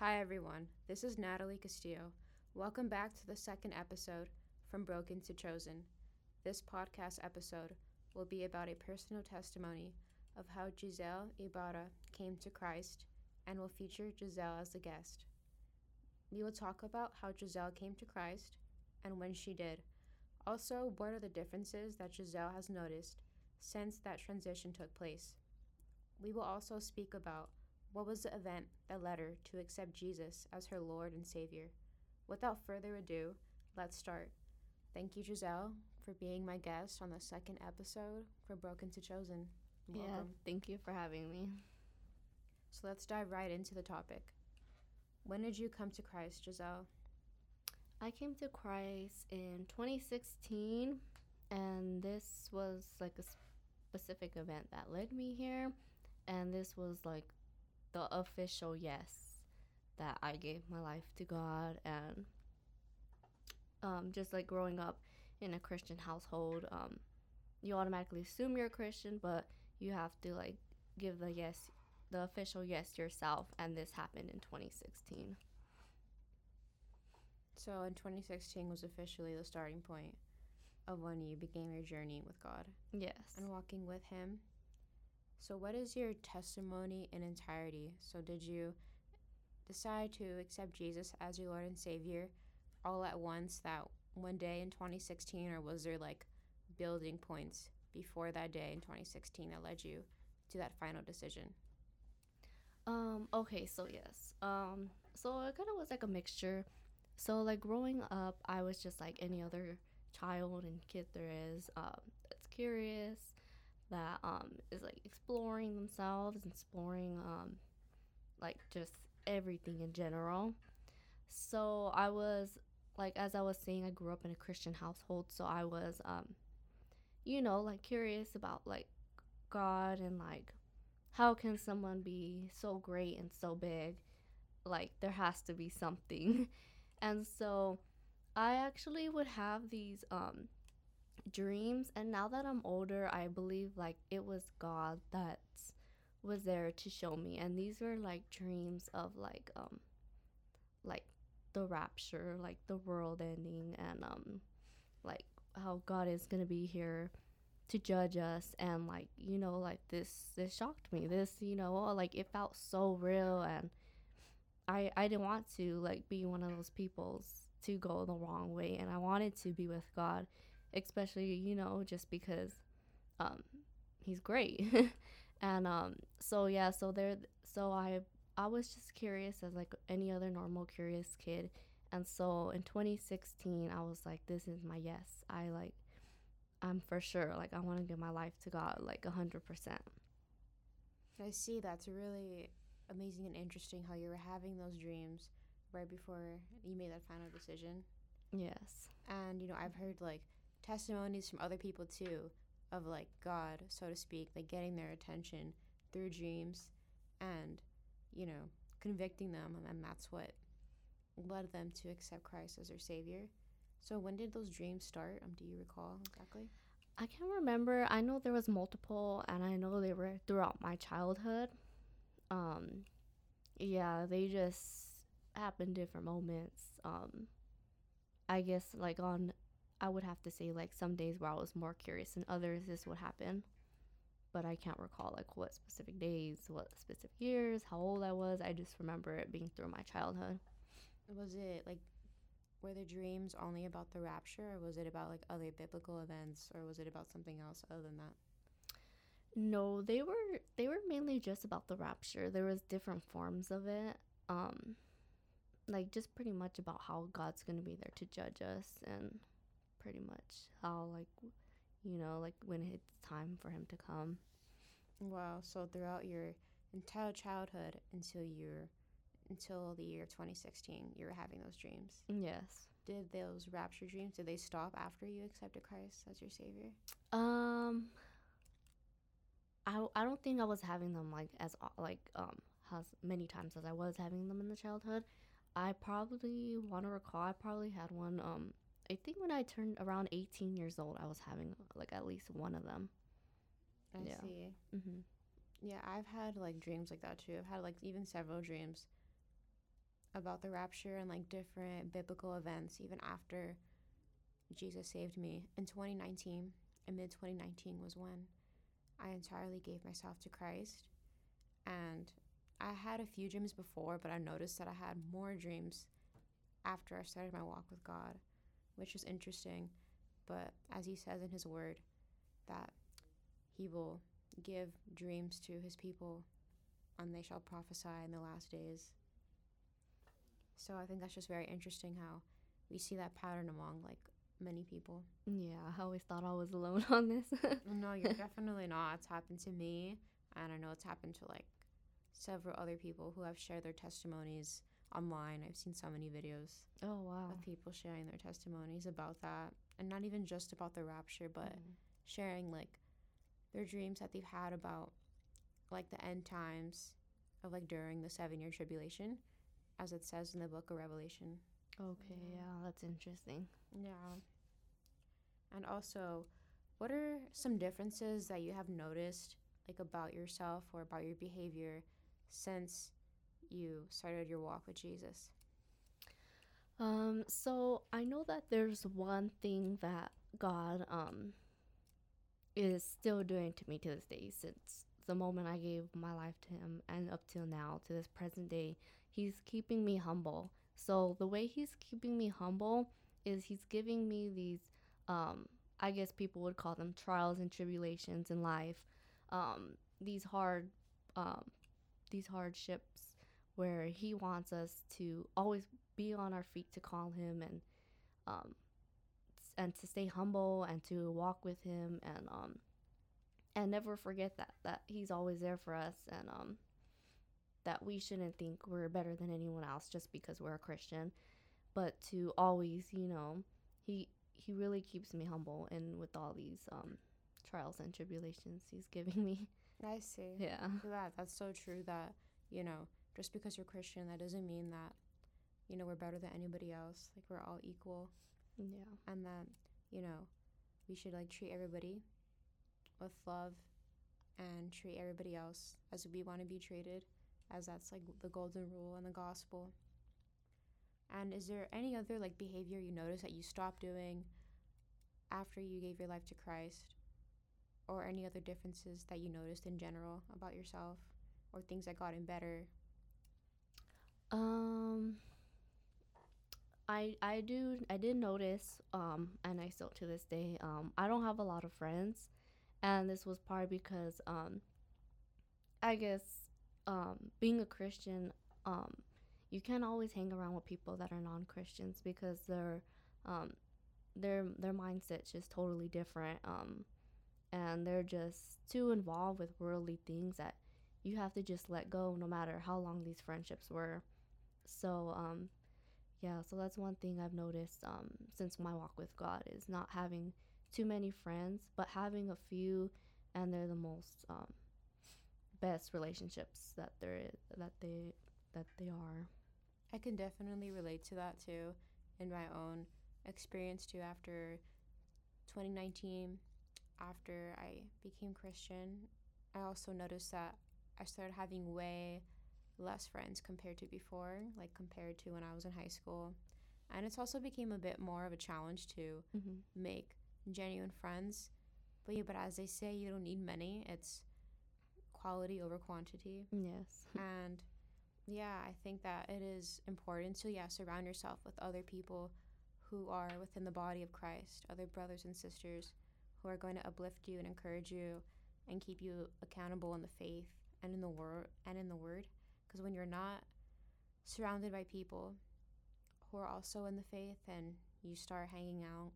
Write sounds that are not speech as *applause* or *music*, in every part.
Hi, everyone. This is Natalie Castillo. Welcome back to the second episode from Broken to Chosen. This podcast episode will be about a personal testimony of how Jissel Ibarra came to Christ and will feature Jissel as the guest. We will talk about how Jissel came to Christ and when she did. Also, what are the differences that Jissel has noticed since that transition took place? We will also speak about what was the event that led her to accept Jesus as her Lord and Savior. Without further ado, let's start. Thank you, Jissel, for being my guest on the second episode for Broken to Chosen. Welcome. Yeah, thank you for having me. So let's dive right into the topic. When did you come to Christ, Jissel? I came to Christ in 2016, and this was like a specific event that led me here. And this was like the official yes that I gave my life to God. And um, just like growing up in a Christian household, um, you automatically assume you're a Christian, but you have to like give the yes, the official yes yourself. And this happened in 2016. So in 2016 was officially the starting point of when you began your journey with God Yes. and walking with Him. So, what is your testimony in entirety? So, did you decide to accept Jesus as your Lord and Savior all at once that one day in 2016, or was there like building points before that day in 2016 that led you to that final decision? Um, okay, so yes. Um, so it kind of was like a mixture. So like growing up, I was just like any other child and kid there is, um, that's curious, that um is like exploring themselves, exploring um like just everything in general. So I was like as I was saying, I grew up in a Christian household, so I was um you know, like curious about like God and like how can someone be so great and so big? Like, there has to be something. *laughs* and so I actually would have these um, dreams. And now that I'm older, I believe like it was God that was there to show me. And these were like dreams of like, um, like the rapture, like the world ending, and um, like how God is gonna be here to judge us and like you know like this this shocked me this you know like it felt so real and i i didn't want to like be one of those peoples to go the wrong way and i wanted to be with god especially you know just because um he's great *laughs* and um so yeah so there so i i was just curious as like any other normal curious kid and so in 2016 i was like this is my yes i like I'm for sure like I want to give my life to God like a hundred percent. I see that's really amazing and interesting how you were having those dreams right before you made that final decision. Yes. And you know, I've heard like testimonies from other people too of like God, so to speak, like getting their attention through dreams and you know, convicting them and that's what led them to accept Christ as their savior. So when did those dreams start? Um, do you recall exactly? I can't remember. I know there was multiple, and I know they were throughout my childhood. Um, yeah, they just happened different moments. Um, I guess like on, I would have to say like some days where I was more curious, and others this would happen, but I can't recall like what specific days, what specific years, how old I was. I just remember it being through my childhood. Was it like were the dreams only about the rapture or was it about like other biblical events or was it about something else other than that no they were they were mainly just about the rapture there was different forms of it um like just pretty much about how god's gonna be there to judge us and pretty much how like you know like when it's time for him to come. Wow so throughout your entire childhood until you're until the year 2016 you were having those dreams? Yes. Did those rapture dreams did they stop after you accepted christ as your savior? Um i, I don't think i was having them like as like um as many times as i was having them in the childhood. I probably want to recall i probably had one um i think when i turned around 18 years old i was having like at least one of them i yeah. see mm-hmm. yeah i've had like dreams like that too i've had like even several dreams about the rapture and like different biblical events even after Jesus saved me. In 2019, in mid 2019 was when I entirely gave myself to Christ. And I had a few dreams before, but I noticed that I had more dreams after I started my walk with God, which is interesting. But as he says in his word, that he will give dreams to his people and they shall prophesy in the last days. So I think that's just very interesting how we see that pattern among like many people. Yeah, I always thought I was alone *laughs* on this. no, you're *laughs* definitely not. It's happened to me, and I know it's happened to like several other people who have shared their testimonies online. I've seen so many videos. Oh wow. Of people sharing their testimonies about that, and not even just about the rapture, but mm. sharing like their dreams that they've had about like the end times of like during the seven year tribulation, as it says in the book of Revelation. Okay, yeah, that's interesting. Yeah. And also, what are some differences that you have noticed like about yourself or about your behavior since you started your walk with Jesus? Um, so I know that there's one thing that God um is still doing to me to this day since the moment I gave my life to him and up till now to this present day, he's keeping me humble. So the way he's keeping me humble is he's giving me these um I guess people would call them trials and tribulations in life. Um these hard um these hardships where he wants us to always be on our feet to call him and um and to stay humble and to walk with him and um and never forget that that he's always there for us and um that we shouldn't think we're better than anyone else just because we're a Christian, but to always, you know, he he really keeps me humble and with all these um trials and tribulations he's giving me. I see. *laughs* Yeah. That that's so true that, you know, just because you're Christian that doesn't mean that you know, we're better than anybody else. Like we're all equal. Yeah. And that, you know, we should like treat everybody with love and treat everybody else as we want to be treated as that's like the golden rule in the gospel. And is there any other like behavior you notice that you stopped doing after you gave your life to Christ? Or any other differences that you noticed in general about yourself or things that got in better? Um I I do I did notice um and I still to this day um I don't have a lot of friends and this was probably because um I guess um, being a Christian, um, you can't always hang around with people that are non-Christians because their um, their their mindset's just totally different, um, and they're just too involved with worldly things that you have to just let go, no matter how long these friendships were. So, um, yeah, so that's one thing I've noticed um, since my walk with God is not having too many friends, but having a few, and they're the most um, best relationships that there that they that they are. I can definitely relate to that too in my own experience too after 2019 after I became Christian. I also noticed that I started having way less friends compared to before, like compared to when I was in high school. And it's also became a bit more of a challenge to mm-hmm. make genuine friends. But yeah, but as they say, you don't need many. It's quality over quantity. Yes. *laughs* And yeah, I think that it is important to, yeah, surround yourself with other people who are within the body of Christ, other brothers and sisters who are going to uplift you and encourage you and keep you accountable in the faith and in the word and in the word because when you're not surrounded by people who are also in the faith and you start hanging out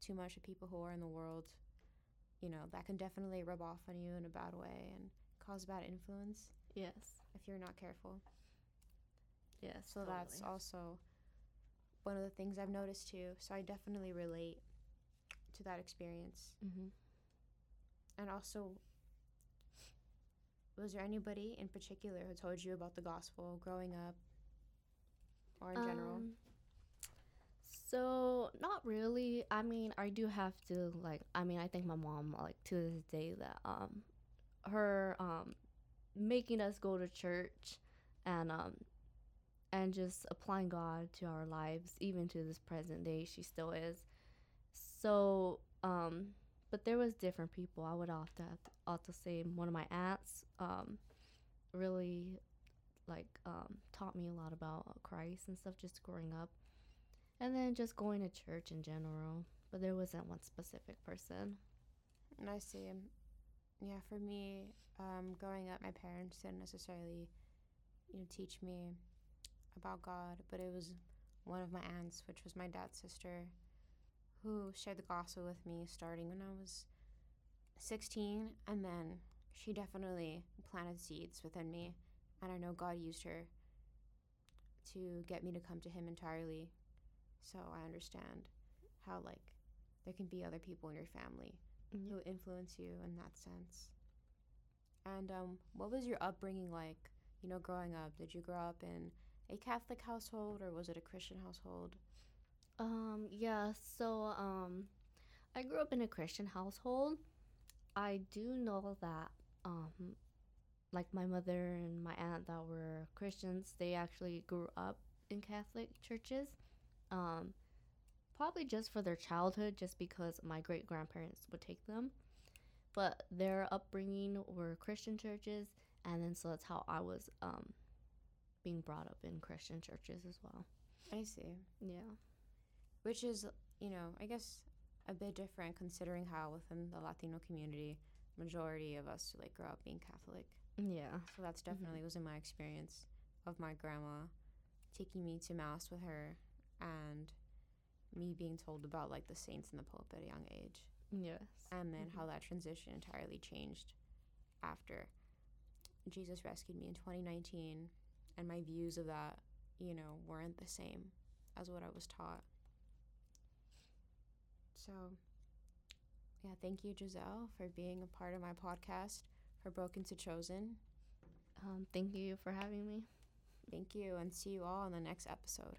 too much with people who are in the world you know that can definitely rub off on you in a bad way and cause bad influence. Yes. If you're not careful. Yes. So totally. that's also one of the things I've noticed too. So I definitely relate to that experience. Mm-hmm. And also, was there anybody in particular who told you about the gospel growing up or in um, general? So not really. I mean, I do have to like. I mean, I think my mom like to this day that um her um making us go to church and um and just applying God to our lives, even to this present day, she still is. So, um, but there was different people. I would often also say one of my aunts, um, really like um, taught me a lot about Christ and stuff just growing up, and then just going to church in general. But there wasn't one specific person. And I see. um, Yeah, for me, um, growing up, my parents didn't necessarily, you know, teach me about God, but it was one of my aunts, which was my dad's sister, who shared the gospel with me starting when I was 16, and then she definitely planted seeds within me, and I know God used her to get me to come to Him entirely. So I understand how like there can be other people in your family who influence you in that sense. And um, what was your upbringing like? You know, growing up, did you grow up in a Catholic household or was it a Christian household? Um, yeah, so um I grew up in a Christian household. I do know that um like my mother and my aunt that were Christians, they actually grew up in Catholic churches. Um probably just for their childhood just because my great grandparents would take them. But their upbringing were Christian churches and then so that's how I was um being brought up in Christian churches as well. I see. Yeah. Which is, you know, I guess a bit different considering how within the Latino community, majority of us like grow up being Catholic. Yeah. So that's definitely was in my experience of my grandma taking me to mass with her and me being told about like the saints and the Pope at a young age. Yes. and then Mhm. how that transition entirely changed after Jesus rescued me in 2019 and my views of that, you know, weren't the same as what I was taught. So, yeah, thank you Jissel for being a part of my podcast for Broken to Chosen. Um, thank you for having me. Thank you and see you all in the next episode.